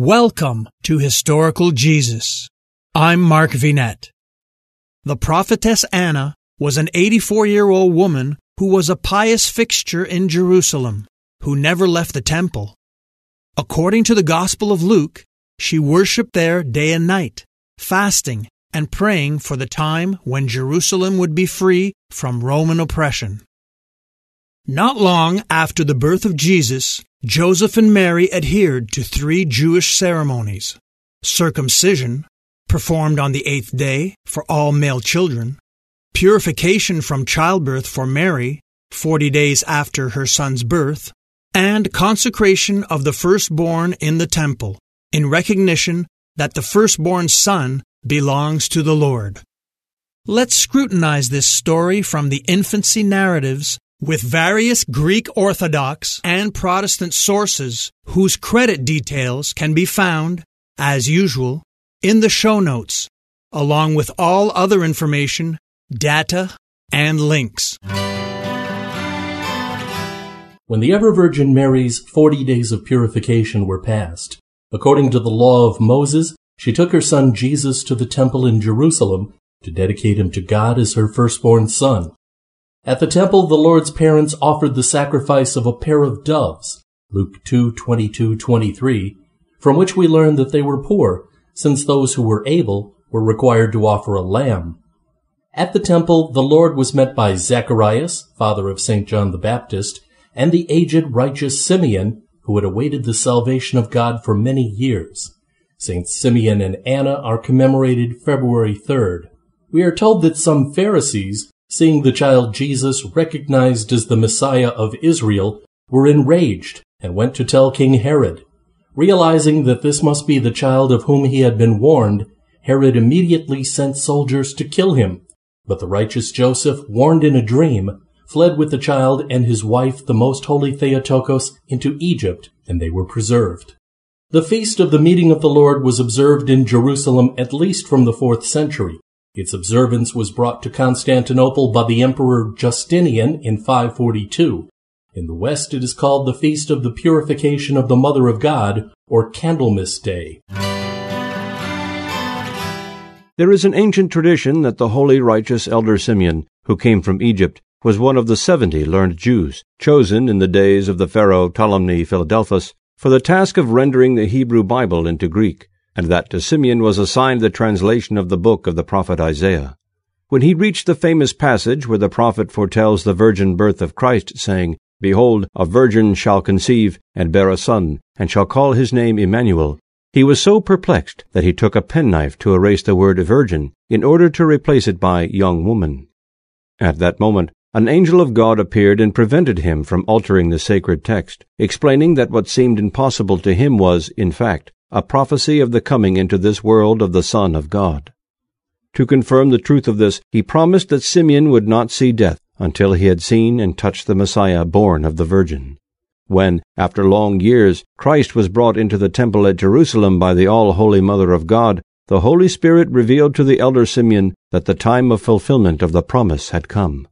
Welcome to Historical Jesus. I'm Mark Vinet. The prophetess Anna was an 84 year old woman who was a pious fixture in Jerusalem, who never left the temple. According to the Gospel of Luke, she worshiped there day and night, fasting and praying for the time when Jerusalem would be free from Roman oppression. Not long after the birth of Jesus, Joseph and Mary adhered to three Jewish ceremonies. Circumcision, performed on the eighth day for all male children, purification from childbirth for Mary, forty days after her son's birth, and consecration of the firstborn in the temple, in recognition that the firstborn son belongs to the Lord. Let's scrutinize this story from the infancy narratives with various Greek Orthodox and Protestant sources whose credit details can be found, as usual, in the show notes, along with all other information, data, and links. When the ever Virgin Mary's forty days of purification were past, according to the law of Moses, she took her son Jesus to the temple in Jerusalem to dedicate him to God as her firstborn son. At the temple, the Lord's parents offered the sacrifice of a pair of doves, Luke 2, 22, 23, from which we learn that they were poor, since those who were able were required to offer a lamb. At the temple, the Lord was met by Zacharias, father of St. John the Baptist, and the aged righteous Simeon, who had awaited the salvation of God for many years. Saints Simeon and Anna are commemorated February 3rd. We are told that some Pharisees seeing the child Jesus recognized as the Messiah of Israel, were enraged and went to tell King Herod. Realizing that this must be the child of whom he had been warned, Herod immediately sent soldiers to kill him. But the righteous Joseph, warned in a dream, fled with the child and his wife, the most holy Theotokos, into Egypt, and they were preserved. The feast of the meeting of the Lord was observed in Jerusalem at least from the fourth century, its observance was brought to Constantinople by the Emperor Justinian in 542. In the West, it is called the Feast of the Purification of the Mother of God, or Candlemas Day. There is an ancient tradition that the holy righteous elder Simeon, who came from Egypt, was one of the seventy learned Jews, chosen in the days of the Pharaoh Ptolemy Philadelphus for the task of rendering the Hebrew Bible into Greek and that to Simeon was assigned the translation of the book of the prophet Isaiah. When he reached the famous passage where the prophet foretells the virgin birth of Christ, saying, Behold, a virgin shall conceive, and bear a son, and shall call his name Emmanuel, he was so perplexed that he took a penknife to erase the word virgin, in order to replace it by young woman. At that moment, an angel of God appeared and prevented him from altering the sacred text, explaining that what seemed impossible to him was, in fact, a prophecy of the coming into this world of the Son of God. To confirm the truth of this, he promised that Simeon would not see death until he had seen and touched the Messiah born of the Virgin. When, after long years, Christ was brought into the temple at Jerusalem by the all-holy Mother of God, the Holy Spirit revealed to the elder Simeon that the time of fulfillment of the promise had come.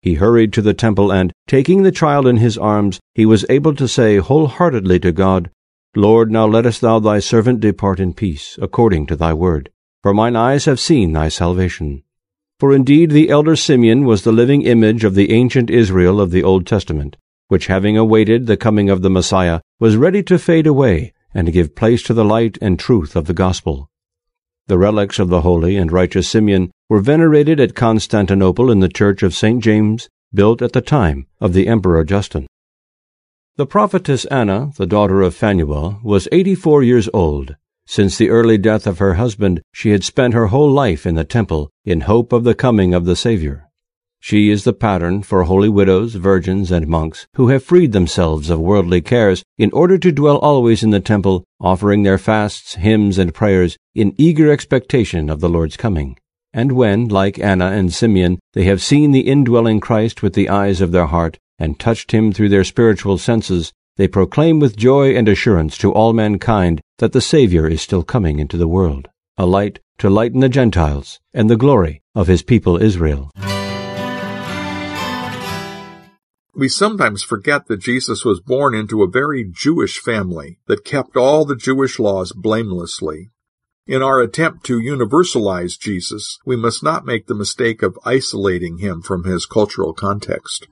He hurried to the temple and, taking the child in his arms, he was able to say wholeheartedly to God, Lord, now lettest thou thy servant depart in peace, according to thy word. For mine eyes have seen thy salvation. For indeed the elder Simeon was the living image of the ancient Israel of the Old Testament, which having awaited the coming of the Messiah, was ready to fade away, and give place to the light and truth of the gospel. The relics of the holy and righteous Simeon were venerated at Constantinople in the church of St. James, built at the time of the Emperor Justin. The prophetess Anna, the daughter of Phanuel, was eighty-four years old. Since the early death of her husband, she had spent her whole life in the temple in hope of the coming of the Savior. She is the pattern for holy widows, virgins, and monks who have freed themselves of worldly cares in order to dwell always in the temple, offering their fasts, hymns, and prayers in eager expectation of the Lord's coming. And when, like Anna and Simeon, they have seen the indwelling Christ with the eyes of their heart, and touched him through their spiritual senses, they proclaim with joy and assurance to all mankind that the Savior is still coming into the world, a light to lighten the Gentiles and the glory of his people Israel. We sometimes forget that Jesus was born into a very Jewish family that kept all the Jewish laws blamelessly. In our attempt to universalize Jesus, we must not make the mistake of isolating him from his cultural context.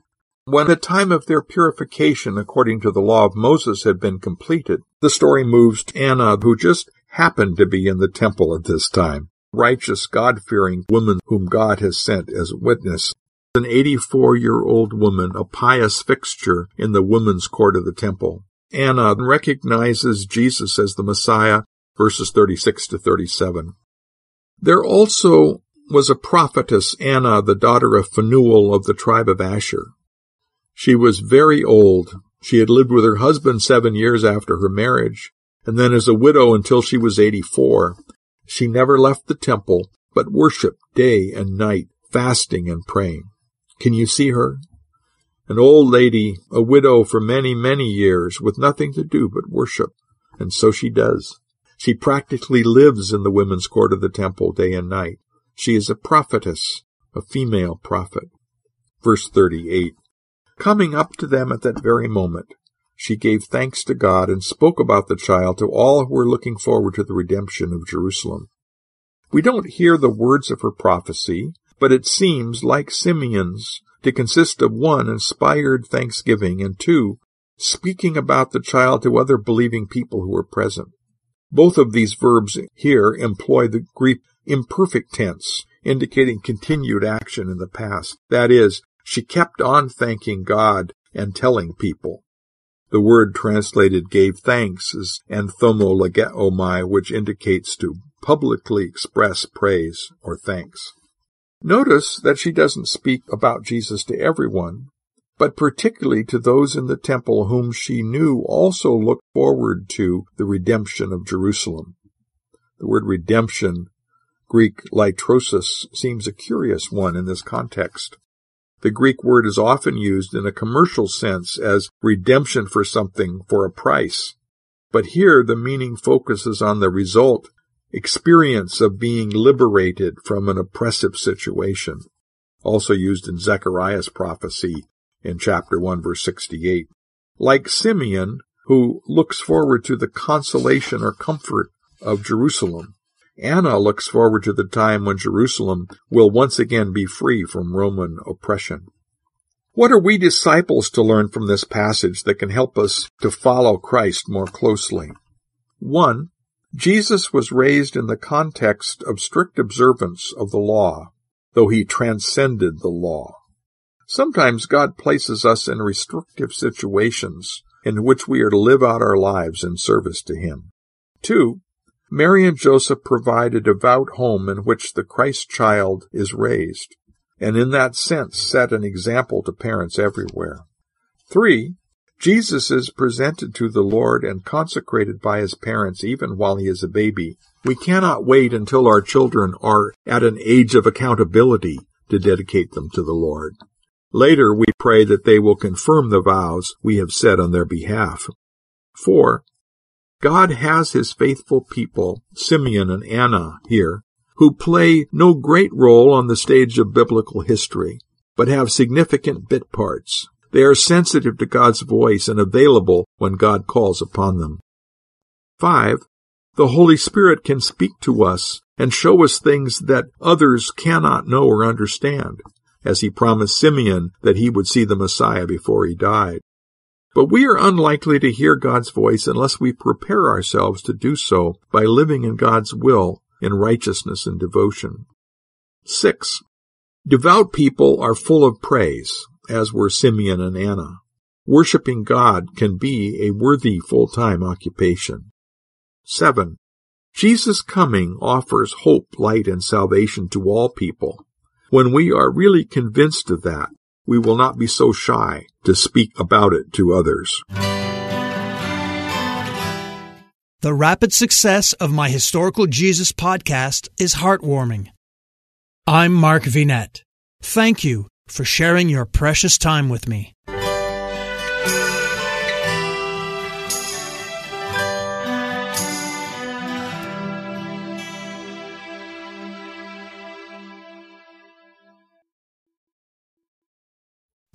When the time of their purification according to the law of Moses had been completed, the story moves to Anna, who just happened to be in the temple at this time. Righteous, God-fearing woman whom God has sent as witness. An 84-year-old woman, a pious fixture in the women's court of the temple. Anna recognizes Jesus as the Messiah, verses 36 to 37. There also was a prophetess, Anna, the daughter of Phanuel of the tribe of Asher. She was very old. She had lived with her husband seven years after her marriage and then as a widow until she was 84. She never left the temple, but worshiped day and night, fasting and praying. Can you see her? An old lady, a widow for many, many years, with nothing to do but worship. And so she does. She practically lives in the women's court of the temple day and night. She is a prophetess, a female prophet. Verse 38. Coming up to them at that very moment, she gave thanks to God and spoke about the child to all who were looking forward to the redemption of Jerusalem. We don't hear the words of her prophecy, but it seems, like Simeon's, to consist of one, inspired thanksgiving, and two, speaking about the child to other believing people who were present. Both of these verbs here employ the Greek imperfect tense, indicating continued action in the past. That is, she kept on thanking God and telling people. The word translated gave thanks is anthomologeomai, which indicates to publicly express praise or thanks. Notice that she doesn't speak about Jesus to everyone, but particularly to those in the temple whom she knew also looked forward to the redemption of Jerusalem. The word redemption, Greek litrosis, seems a curious one in this context. The Greek word is often used in a commercial sense as redemption for something for a price. But here the meaning focuses on the result, experience of being liberated from an oppressive situation. Also used in Zechariah's prophecy in chapter 1 verse 68. Like Simeon, who looks forward to the consolation or comfort of Jerusalem. Anna looks forward to the time when Jerusalem will once again be free from Roman oppression. What are we disciples to learn from this passage that can help us to follow Christ more closely? 1. Jesus was raised in the context of strict observance of the law, though he transcended the law. Sometimes God places us in restrictive situations in which we are to live out our lives in service to Him. 2. Mary and Joseph provide a devout home in which the Christ child is raised, and in that sense set an example to parents everywhere. 3. Jesus is presented to the Lord and consecrated by his parents even while he is a baby. We cannot wait until our children are at an age of accountability to dedicate them to the Lord. Later, we pray that they will confirm the vows we have said on their behalf. 4. God has his faithful people, Simeon and Anna here, who play no great role on the stage of biblical history, but have significant bit parts. They are sensitive to God's voice and available when God calls upon them. 5. The Holy Spirit can speak to us and show us things that others cannot know or understand, as he promised Simeon that he would see the Messiah before he died. But we are unlikely to hear God's voice unless we prepare ourselves to do so by living in God's will in righteousness and devotion. 6. Devout people are full of praise, as were Simeon and Anna. Worshipping God can be a worthy full-time occupation. 7. Jesus' coming offers hope, light, and salvation to all people. When we are really convinced of that, we will not be so shy to speak about it to others. The rapid success of my Historical Jesus podcast is heartwarming. I'm Mark Vinet. Thank you for sharing your precious time with me.